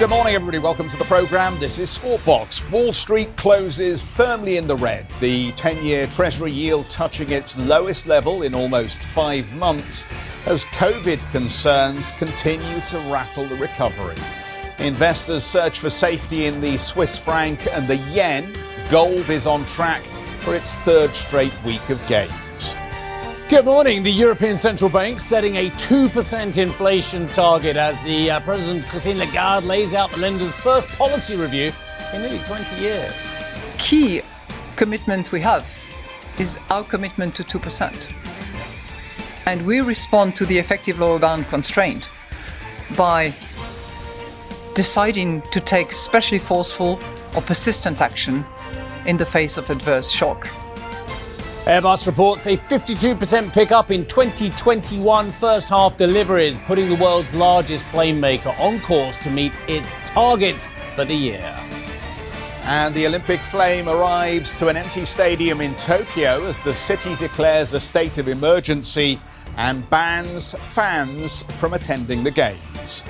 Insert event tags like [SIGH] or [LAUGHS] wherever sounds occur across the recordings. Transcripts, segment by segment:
Good morning, everybody. Welcome to the program. This is Squawk Box. Wall Street closes firmly in the red. The 10 year Treasury yield touching its lowest level in almost five months as COVID concerns continue to rattle the recovery. Investors search for safety in the Swiss franc and the yen. Gold is on track for its third straight week of gains. Good morning. The European Central Bank setting a 2% inflation target as the uh, President Christine Lagarde lays out the lender's first policy review in nearly 20 years. Key commitment we have is our commitment to 2%. And we respond to the effective lower bound constraint by deciding to take especially forceful or persistent action in the face of adverse shock. Airbus reports a 52% pickup in 2021 first half deliveries, putting the world's largest plane maker on course to meet its targets for the year. And the Olympic flame arrives to an empty stadium in Tokyo as the city declares a state of emergency and bans fans from attending the games.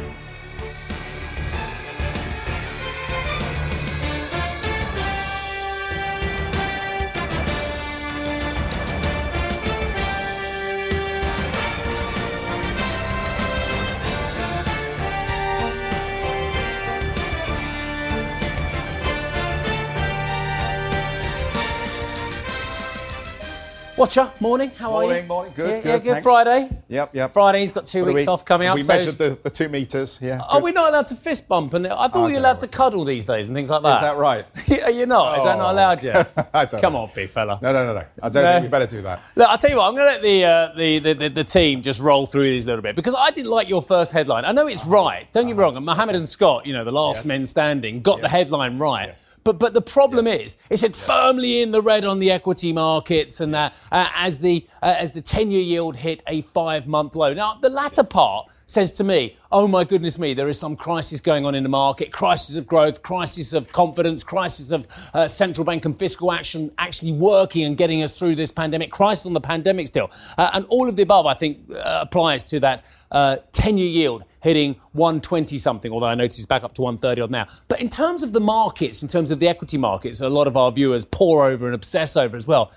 Watcher, morning. How morning, are you? Morning, morning. good, yeah, good. Yeah, good. Thanks. Friday. Yep, yep. Friday. He's got two What weeks we- off coming up. We so measured the, the two meters. Yeah. Are we not allowed to fist bump? And I thought I you were allowed know. to cuddle these days and things like that. Is that right? [LAUGHS] Are you not? Is that not Oh. allowed yet? [LAUGHS] I don't Come know. on, big fella. No, no, no, no. I don't No. think we better do that. Look, I'll tell you what, I'm going to let the, uh, the, the, the, the team just roll through these a little bit because I didn't like your first headline. I know it's right. Don't get me wrong. And Mohammed and Scott, you know, the last Yes. men standing, got the headline right. Yes. But, but the problem is, it said firmly in the red on the equity markets, and that uh, as the uh, as the ten-year yield hit a five-month low. Now, the latter part says to me, "Oh my goodness me, there is some crisis going on in the market: crisis of growth, crisis of confidence, crisis of uh, central bank and fiscal action actually working and getting us through this pandemic, crisis on the pandemic still, uh, and all of the above. I think uh, applies to that uh, ten-year yield hitting 120 something. Although I notice it's back up to 130 odd now. But in terms of the markets, in terms of the equity markets, a lot of our viewers pour over and obsess over as well.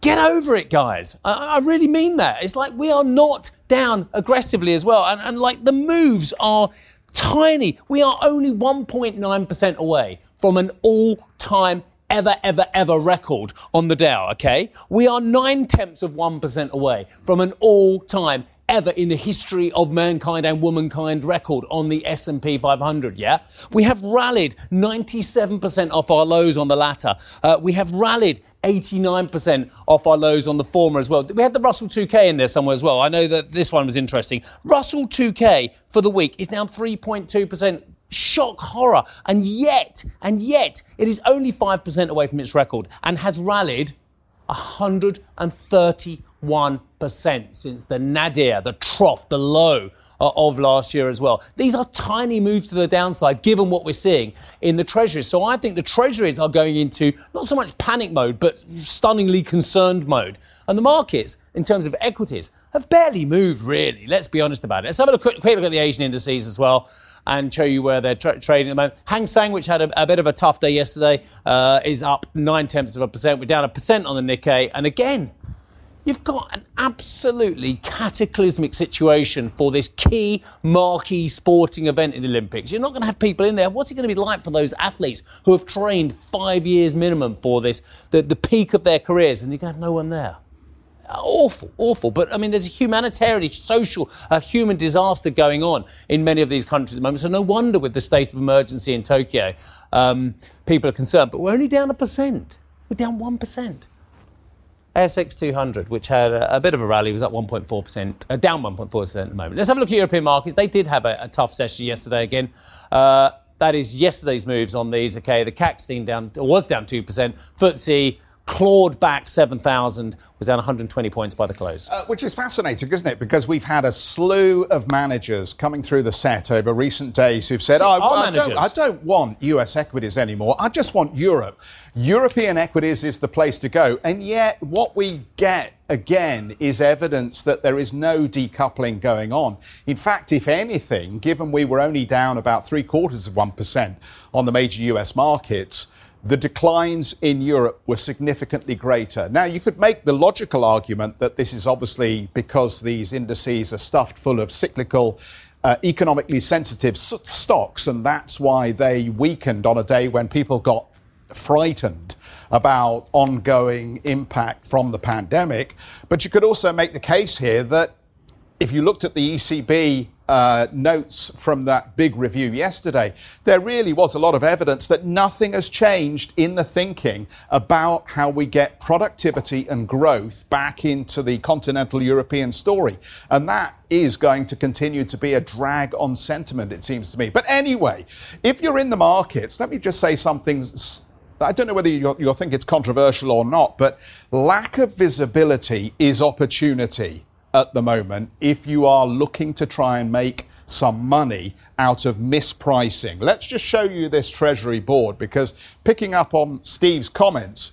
Get over it, guys. I, I really mean that. It's like we are not down aggressively as well. And, and like the moves are tiny. We are only 1.9% away from an all time ever, ever, ever record on the Dow, okay? We are nine tenths of 1% away from an all time ever in the history of mankind and womankind record on the S&P 500, yeah? We have rallied 97% off our lows on the latter. Uh, we have rallied 89% off our lows on the former as well. We had the Russell 2K in there somewhere as well. I know that this one was interesting. Russell 2K for the week is down 3.2%. Shock horror. And yet, and yet, it is only 5% away from its record and has rallied 131% since the nadir, the trough, the low uh, of last year as well. These are tiny moves to the downside given what we're seeing in the treasuries. So I think the treasuries are going into not so much panic mode, but stunningly concerned mode. And the markets, in terms of equities, have barely moved really. Let's be honest about it. Let's have a quick, quick look at the Asian indices as well and show you where they're tra- trading at the moment. Hang Seng, which had a, a bit of a tough day yesterday, uh, is up nine tenths of a percent. We're down a percent on the Nikkei. And again, you've got an absolutely cataclysmic situation for this key marquee sporting event in the Olympics. You're not going to have people in there. What's it going to be like for those athletes who have trained five years minimum for this, the, the peak of their careers, and you're going to have no one there? awful, awful. But I mean, there's a humanitarian, social, a human disaster going on in many of these countries at the moment. So no wonder with the state of emergency in Tokyo, um, people are concerned. But we're only down a percent. We're down one percent. ASX 200, which had a, a bit of a rally, was up 1.4%, uh, down 1.4% at the moment. Let's have a look at European markets. They did have a, a tough session yesterday again. Uh, that is yesterday's moves on these. Okay, the CAC down, was down 2%. FTSE clawed back 7,000, was down 120 points by the close. Uh, which is fascinating, isn't it? Because we've had a slew of managers coming through the set over recent days who've said, See, oh, I, don't. I don't want US equities anymore. I just want Europe. European equities is the place to go. And yet, what we get again is evidence that there is no decoupling going on. In fact, if anything, given we were only down about three quarters of 1% on the major US markets, the declines in Europe were significantly greater. Now, you could make the logical argument that this is obviously because these indices are stuffed full of cyclical, uh, economically sensitive s- stocks, and that's why they weakened on a day when people got frightened about ongoing impact from the pandemic. But you could also make the case here that if you looked at the ECB uh, notes from that big review yesterday, there really was a lot of evidence that nothing has changed in the thinking about how we get productivity and growth back into the continental European story. And that is going to continue to be a drag on sentiment, it seems to me. But anyway, if you're in the markets, let me just say something. I don't know whether you'll, you'll think it's controversial or not, but lack of visibility is opportunity at the moment if you are looking to try and make some money out of mispricing. Let's just show you this Treasury board because picking up on Steve's comments,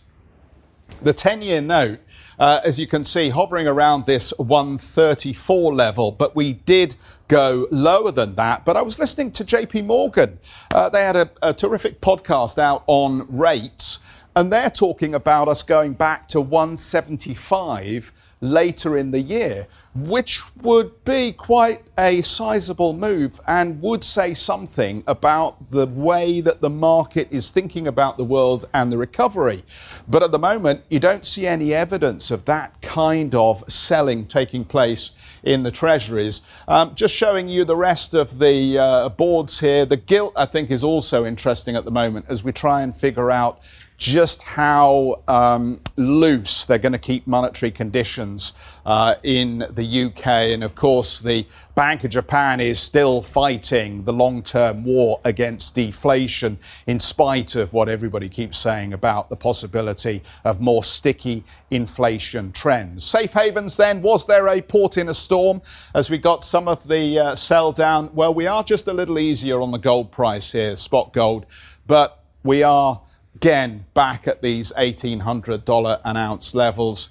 the 10 year note, uh, as you can see, hovering around this 134 level, but we did go lower than that. But I was listening to JP Morgan. Uh, they had a, a terrific podcast out on rates, and they're talking about us going back to 175 later in the year, which would be quite a sizable move and would say something about the way that the market is thinking about the world and the recovery. But at the moment, you don't see any evidence of that kind of selling taking place in the treasuries. Um, just showing you the rest of the uh, boards here. The gilt, I think, is also interesting at the moment as we try and figure out just how um, loose they're going to keep monetary conditions uh, in the UK. And of course, the Bank of Japan is still fighting the long term war against deflation, in spite of what everybody keeps saying about the possibility of more sticky inflation trends. Safe havens, then, was there a port in a storm as we got some of the uh, sell down? Well, we are just a little easier on the gold price here, spot gold, but we are again back at these $1,800 an ounce levels.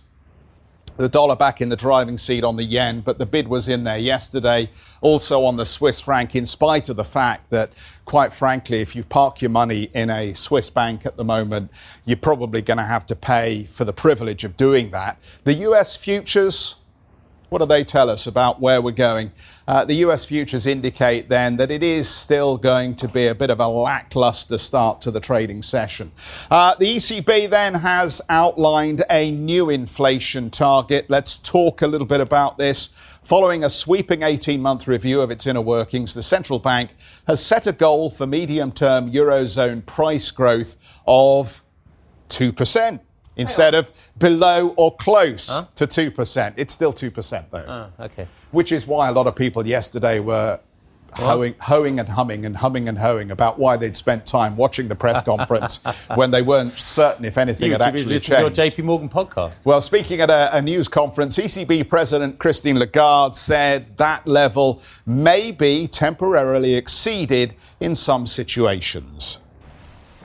The dollar back in the driving seat on the yen, but the bid was in there yesterday. Also on the Swiss franc, in spite of the fact that, quite frankly, if you park your money in a Swiss bank at the moment, you're probably going to have to pay for the privilege of doing that. The US futures, what do they tell us about where we're going? Uh, the US futures indicate then that it is still going to be a bit of a lackluster start to the trading session. Uh, the ECB then has outlined a new inflation target. Let's talk a little bit about this. Following a sweeping 18 month review of its inner workings, the central bank has set a goal for medium term Eurozone price growth of 2% instead of below or close to 2%. It's still 2%, though. Ah, okay. Which is why a lot of people yesterday were hoeing, hoeing and humming and humming and hoeing about why they'd spent time watching the press [LAUGHS] conference when they weren't certain if anything You had were too busy actually listening to your. JP Morgan podcast. Well, speaking at a, a news conference, ECB President Christine Lagarde said that level may be temporarily exceeded in some situations.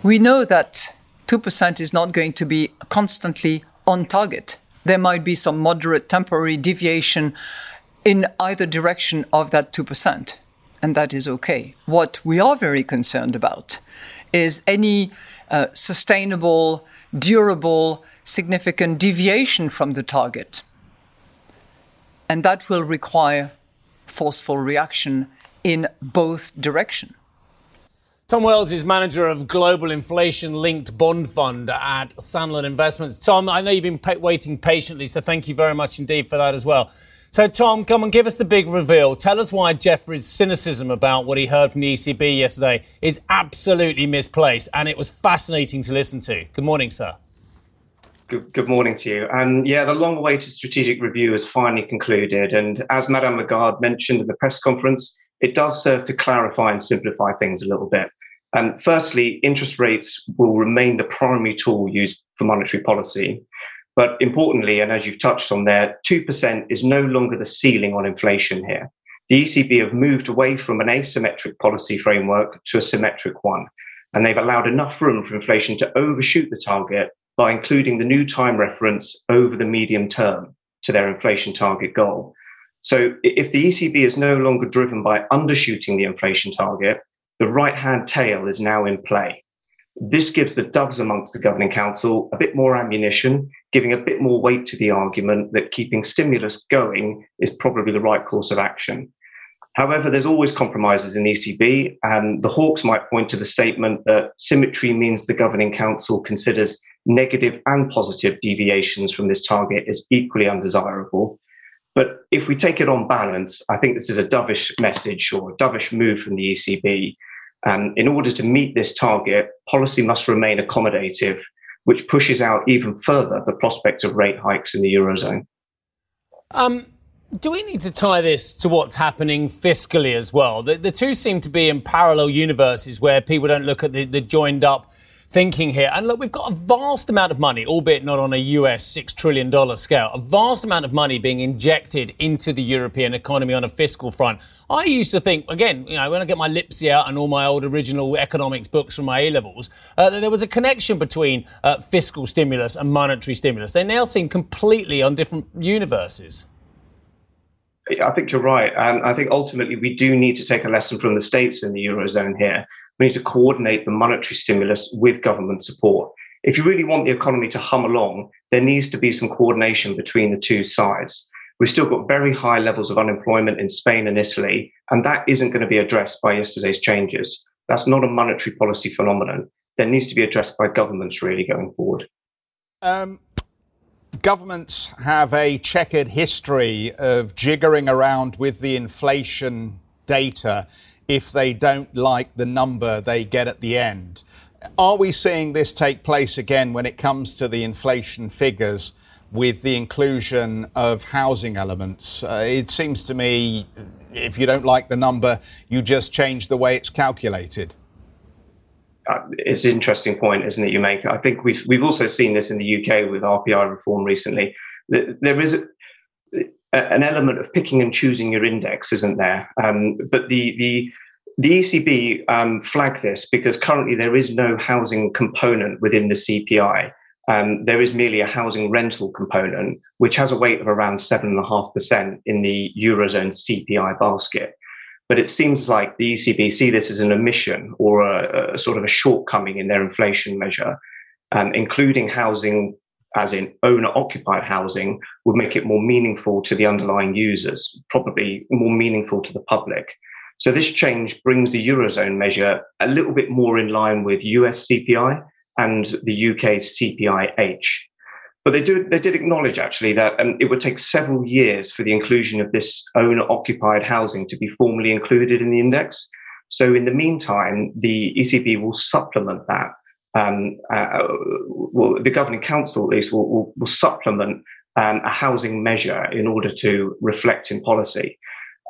We know that 2% is not going to be constantly on target. There might be some moderate temporary deviation in either direction of that 2%, and that is okay. What we are very concerned about is any uh, sustainable, durable, significant deviation from the target. And that will require forceful reaction in both directions. Tom Wells is manager of Global Inflation Linked Bond Fund at Sanlam Investments. Tom, I know you've been pa- waiting patiently, so thank you very much indeed for that as well. So, Tom, come and give us the big reveal. Tell us why Jeffrey's cynicism about what he heard from the ECB yesterday is absolutely misplaced, and it was fascinating to listen to. Good morning, sir. Good, good morning to you. And yeah, the long awaited strategic review has finally concluded. And as Madame Lagarde mentioned in the press conference, it does serve to clarify and simplify things a little bit. And firstly, interest rates will remain the primary tool used for monetary policy. But importantly, and as you've touched on there, 2% is no longer the ceiling on inflation here. The ECB have moved away from an asymmetric policy framework to a symmetric one, and they've allowed enough room for inflation to overshoot the target by including the new time reference over the medium term to their inflation target goal. So if the ECB is no longer driven by undershooting the inflation target, the right hand tail is now in play. This gives the doves amongst the governing council a bit more ammunition, giving a bit more weight to the argument that keeping stimulus going is probably the right course of action. However, there's always compromises in the ECB, and the Hawks might point to the statement that symmetry means the governing council considers negative and positive deviations from this target as equally undesirable. But if we take it on balance, I think this is a dovish message or a dovish move from the ECB. And in order to meet this target, policy must remain accommodative, which pushes out even further the prospect of rate hikes in the Eurozone. Um, do we need to tie this to what's happening fiscally as well? The, the two seem to be in parallel universes where people don't look at the, the joined up thinking here. And look, we've got a vast amount of money, albeit not on a US $6 trillion scale, a vast amount of money being injected into the European economy on a fiscal front. I used to think, again, you know, when I get my Lipsey out and all my old original economics books from my A levels, uh, that there was a connection between uh, fiscal stimulus and monetary stimulus. They now seem completely on different universes. I think you're right. And I think ultimately we do need to take a lesson from the states in the Eurozone here. We need to coordinate the monetary stimulus with government support. If you really want the economy to hum along, there needs to be some coordination between the two sides. We've still got very high levels of unemployment in Spain and Italy, and that isn't going to be addressed by yesterday's changes. That's not a monetary policy phenomenon. That needs to be addressed by governments really going forward. Um, governments have a checkered history of jiggering around with the inflation data if they don't like the number they get at the end. Are we seeing this take place again when it comes to the inflation figures with the inclusion of housing elements? Uh, it seems to me if you don't like the number, you just change the way it's calculated. Uh, it's an interesting point, isn't it? You make. I think we've we've also seen this in the UK with RPI reform recently. There is a, an element of picking and choosing your index, isn't there? Um, but the the the ECB um, flagged this because currently there is no housing component within the CPI. Um, there is merely a housing rental component, which has a weight of around 7.5% in the Eurozone CPI basket. But it seems like the ECB see this as an omission or a, a sort of a shortcoming in their inflation measure, um, including housing, as in owner occupied housing, would make it more meaningful to the underlying users, probably more meaningful to the public. So this change brings the Eurozone measure a little bit more in line with US CPI and the UK's CPIH. But they do they did acknowledge actually that um, it would take several years for the inclusion of this owner occupied housing to be formally included in the index. So in the meantime, the ECB will supplement that. Um, uh, well, the governing council at least will, will, will supplement um, a housing measure in order to reflect in policy.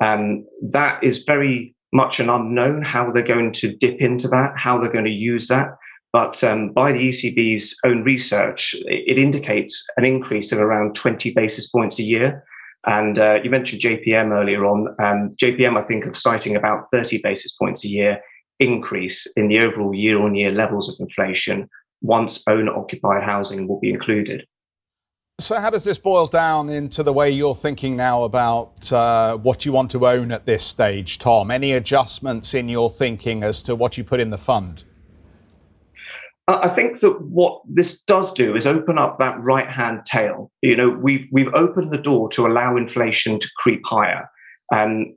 Um, that is very much an unknown how they're going to dip into that, how they're going to use that. But um, by the ECB's own research, it, indicates an increase of around 20 basis points a year. And uh, you mentioned JPM earlier on. Um, JPM, I think, of citing about 30 basis points a year increase in the overall year on year levels of inflation once owner occupied housing will be included. So, how does this boil down into the way you're thinking now about uh, what you want to own at this stage, Tom? Any adjustments in your thinking as to what you put in the fund? I think that what this does do is open up that right hand tail. You know, we've we've opened the door to allow inflation to creep higher, and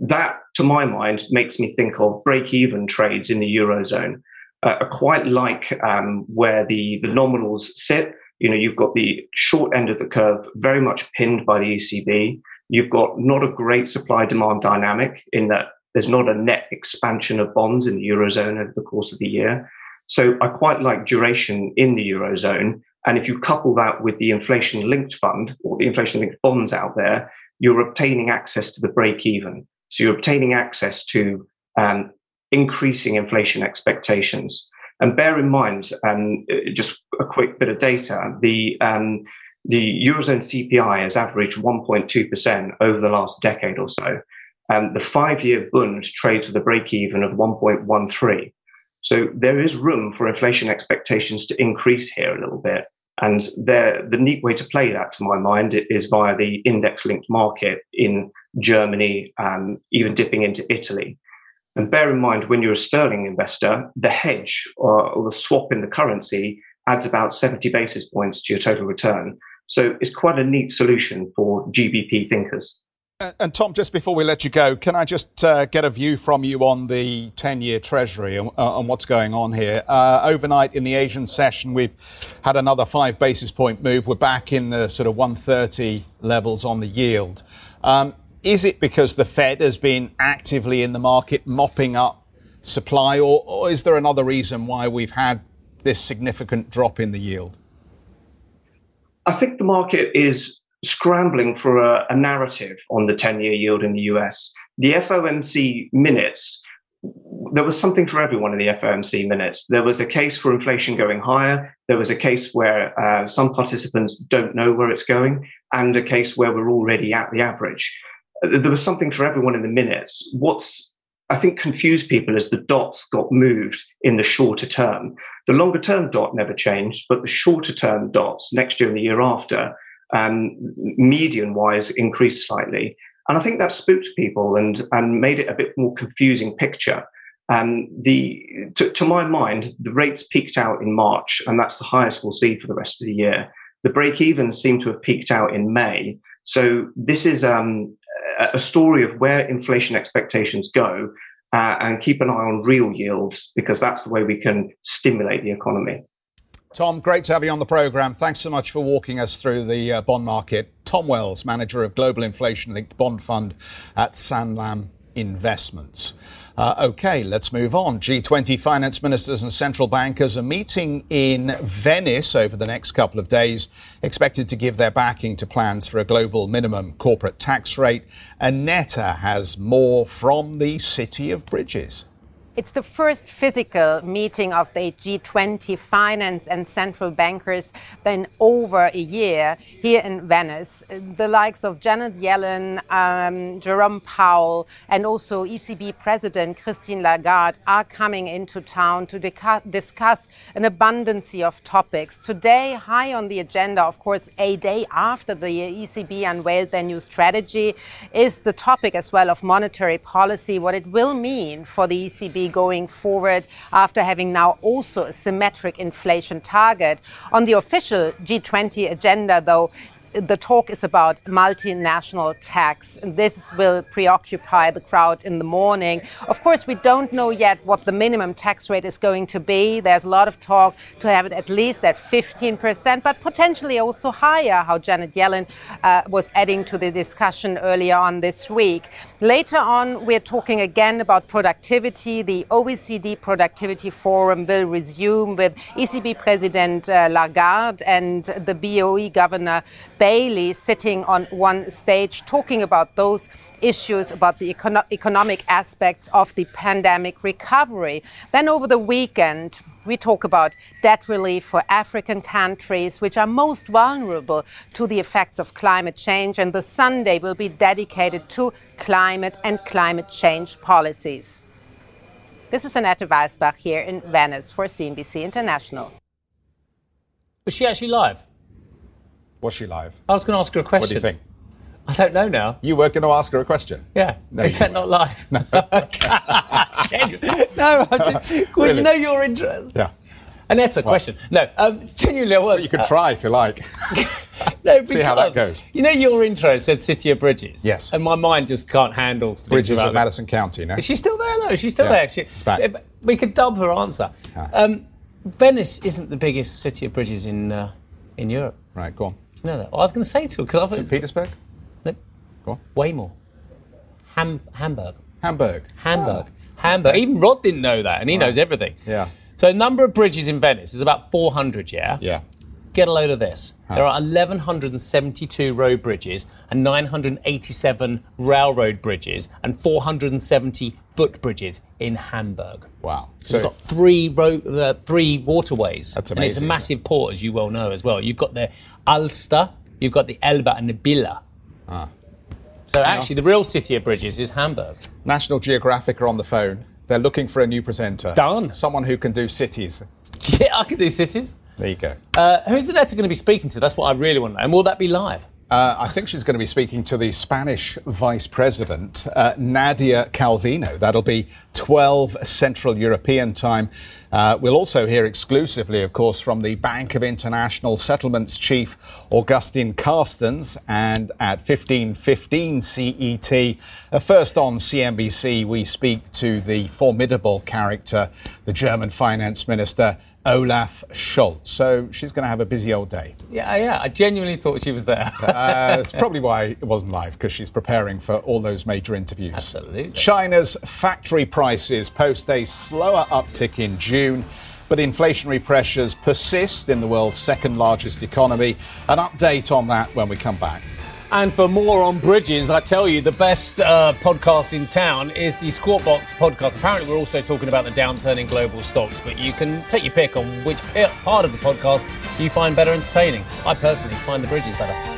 that, to my mind, makes me think of break even trades in the eurozone. Uh, are quite like um, where the the nominals sit. You know, you've got the short end of the curve very much pinned by the ECB. You've got not a great supply demand dynamic in that there's not a net expansion of bonds in the eurozone over the course of the year. So I quite like duration in the Eurozone. And if you couple that with the inflation linked fund or the inflation linked bonds out there, you're obtaining access to the break even. So you're obtaining access to um, increasing inflation expectations. And bear in mind, um, just a quick bit of data: the um, the eurozone CPI has averaged 1.2% over the last decade or so. Um, the five-year Bund trades with a break-even of 1.13. So there is room for inflation expectations to increase here a little bit. And the neat way to play that, to my mind, is via the index linked market in Germany, and even dipping into Italy. And bear in mind, when you're a sterling investor, the hedge or, or the swap in the currency adds about 70 basis points to your total return. So it's quite a neat solution for GBP thinkers. And Tom, just before we let you go, can I just uh, get a view from you on the 10 year Treasury and, uh, what's going on here? Uh, overnight in the Asian session, we've had another five basis point move. We're back in the sort of 130 levels on the yield. Um, is it because the Fed has been actively in the market mopping up supply, or, or is there another reason why we've had this significant drop in the yield? I think the market is scrambling for a, a narrative on the 10 year yield in the US. The FOMC minutes, there was something for everyone in the FOMC minutes. There was a case for inflation going higher. There was a case where uh, some participants don't know where it's going, and a case where we're already at the average. There was something for everyone in the minutes. What's I think confused people is the dots got moved in the shorter term. The longer term dot never changed, but the shorter term dots next year and the year after um, median wise increased slightly. And I think that spooked people and, and made it a bit more confusing picture. Um, the, to, to, my mind, the rates peaked out in March, and that's the highest we'll see for the rest of the year. The break evens seem to have peaked out in May. So this is um, a story of where inflation expectations go uh, and keep an eye on real yields because that's the way we can stimulate the economy. Tom, great to have you on the programme. Thanks so much for walking us through the uh, bond market. Tom Wells, manager of Global Inflation Linked Bond Fund at Sanlam Investments. Uh, okay, let's move on. G20 finance ministers and central bankers are meeting in Venice over the next couple of days, expected to give their backing to plans for a global minimum corporate tax rate. Annetta has more from the City of Bridges. It's the first physical meeting of the G20 finance and central bankers in over a year here in Venice. The likes of Janet Yellen, um, Jerome Powell, and also ECB President Christine Lagarde are coming into town to discuss an abundance of topics. Today, high on the agenda, of course, a day after the ECB unveiled their new strategy, is the topic as well of monetary policy, what it will mean for the ECB going forward after having now also a symmetric inflation target. On the official G20 agenda, though, the talk is about multinational tax. This will preoccupy the crowd in the morning. Of course, we don't know yet what the minimum tax rate is going to be. There's a lot of talk to have it at least at 15%, but potentially also higher, how Janet Yellen uh, was adding to the discussion earlier on this week. Later on, we're talking again about productivity. The OECD Productivity Forum will resume with ECB President uh, Lagarde and the BOE Governor Bailey sitting on one stage talking about those issues about the econo- economic aspects of the pandemic recovery. Then over the weekend, we talk about debt relief for African countries, which are most vulnerable to the effects of climate change. And the Sunday will be dedicated to climate and climate change policies. This is Annette Weisbach here in Venice for CNBC International. Was she actually live? Was she live? I was going to ask her a question. What do you think? I don't know now. You were going to ask her a question? Yeah. No, Is that not live? No. [LAUGHS] no, just, [LAUGHS] well, really? you know your interest. Yeah. And that's a what? question. No, um, genuinely I was. You could uh, try if you like. [LAUGHS] no, See how that goes. You know your intro said City of Bridges. Yes. And my mind just can't handle Bridges of Madison County, no? Is she still there though? She's still yeah. there. She, She's back. We could dub her answer. Yeah. Um, Venice isn't the biggest city of bridges in uh, in Europe. Right, go on. You know that? Well, I was going to say to because I St. Petersburg. No, go on. Way more. Ham, Hamburg. Hamburg. Hamburg. Oh. Hamburg. Even Rod didn't know that, and he right. knows everything. Yeah. So, a number of bridges in Venice is about 400. Yeah. Yeah. Get a load of this. There are 1,172 road bridges and 987 railroad bridges and 470 footbridges in Hamburg. Wow. So it's got three road, uh, three waterways. That's amazing. And it's a massive port, as you well know as well. You've got the Alster, you've got the Elbe and the Bille. Ah. So actually, the real city of bridges is Hamburg. National Geographic are on the phone. They're looking for a new presenter. Done. Someone who can do cities. [LAUGHS] Yeah, I can do cities. There you go. Uh, who's the letter going to be speaking to? That's what I really want to know. And will that be live? Uh, I think she's going to be speaking to the Spanish Vice President, uh, Nadia Calvino. That'll be 12 Central European time. Uh, we'll also hear exclusively, of course, from the Bank of International Settlements chief, Agustin Carstens. And at 15.15 CET, uh, first on CNBC, we speak to the formidable character, the German finance minister, Olaf Scholz. So she's going to have a busy old day. Yeah, yeah. I genuinely thought she was there. [LAUGHS] Uh, that's probably why it wasn't live, because she's preparing for all those major interviews. Absolutely. China's factory prices post a slower uptick in June. But inflationary pressures persist in the world's second largest economy. An update on that when we come back. And for more on bridges, I tell you, the best uh, podcast in town is the Squawk Box podcast. Apparently, we're also talking about the downturn in global stocks, but you can take your pick on which part of the podcast you find better entertaining. I personally find the bridges better.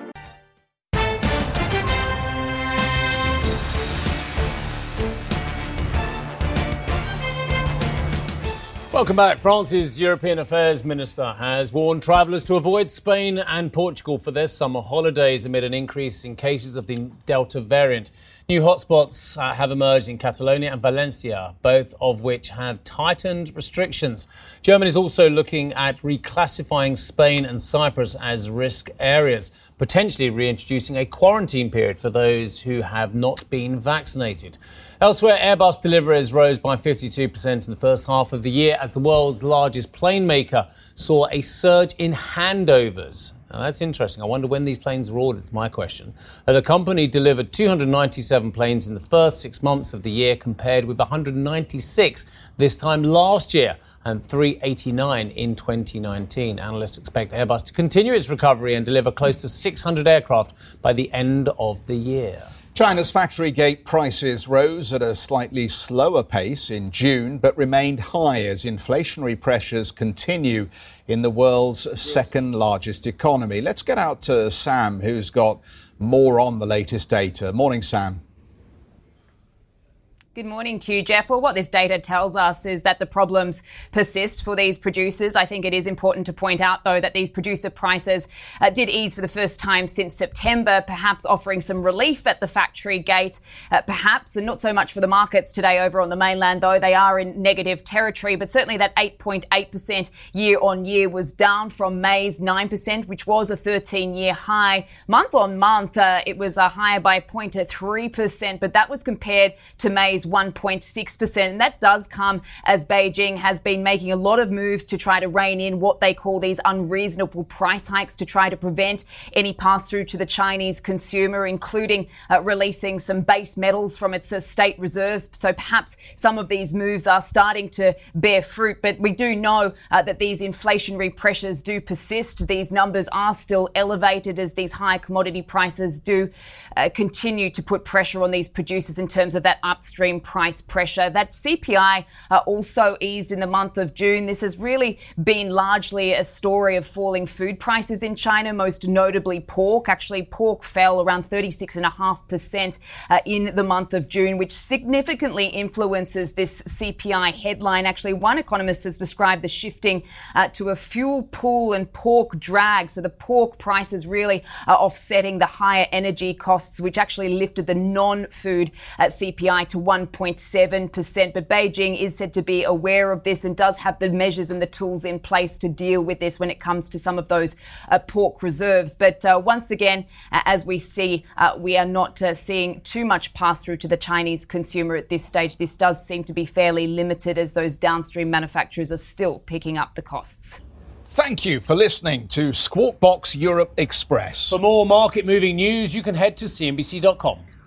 Welcome back. France's European Affairs Minister has warned travellers to avoid Spain and Portugal for their summer holidays amid an increase in cases of the Delta variant. New hotspots uh, have emerged in Catalonia and Valencia, both of which have tightened restrictions. Germany is also looking at reclassifying Spain and Cyprus as risk areas, potentially reintroducing a quarantine period for those who have not been vaccinated. Elsewhere, Airbus deliveries rose by 52% in the first half of the year as the world's largest plane maker saw a surge in handovers. Now, that's interesting. I wonder when these planes were ordered, it's my question. Uh, the company delivered 297 planes in the first six months of the year, compared with 196 this time last year and 389 in 2019. Analysts expect Airbus to continue its recovery and deliver close to 600 aircraft by the end of the year. China's factory gate prices rose at a slightly slower pace in June, but remained high as inflationary pressures continue in the world's second largest economy. Let's get out to Sam, who's got more on the latest data. Morning, Sam. Good morning to you, Jeff. Well, what this data tells us is that the problems persist for these producers. I think it is important to point out, though, that these producer prices uh, did ease for the first time since September, perhaps offering some relief at the factory gate, uh, perhaps, and not so much for the markets today over on the mainland, though they are in negative territory. But certainly that 8.8% year on year was down from May's 9%, which was a 13 year high. Month on month, uh, it was uh, higher by 0.3%, but that was compared to May's 1.6%. And that does come as Beijing has been making a lot of moves to try to rein in what they call these unreasonable price hikes to try to prevent any pass through to the Chinese consumer, including uh, releasing some base metals from its uh, state reserves. So perhaps some of these moves are starting to bear fruit. But we do know uh, that these inflationary pressures do persist. These numbers are still elevated as these high commodity prices do uh, continue to put pressure on these producers in terms of that upstream price pressure. That CPI uh, also eased in the month of June. This has really been largely a story of falling food prices in China, most notably pork. Actually, pork fell around 36.5% uh, in the month of June, which significantly influences this CPI headline. Actually, one economist has described the shifting uh, to a fuel pool and pork drag. So the pork prices really are offsetting the higher energy costs, which actually lifted the non food uh, CPI to 1 1.7%. But Beijing is said to be aware of this and does have the measures and the tools in place to deal with this when it comes to some of those uh, pork reserves. But uh, once again, uh, as we see, uh, we are not uh, seeing too much pass through to the Chinese consumer at this stage. This does seem to be fairly limited as those downstream manufacturers are still picking up the costs. Thank you for listening to Squawk Box Europe Express. For more market moving news, you can head to CNBC.com.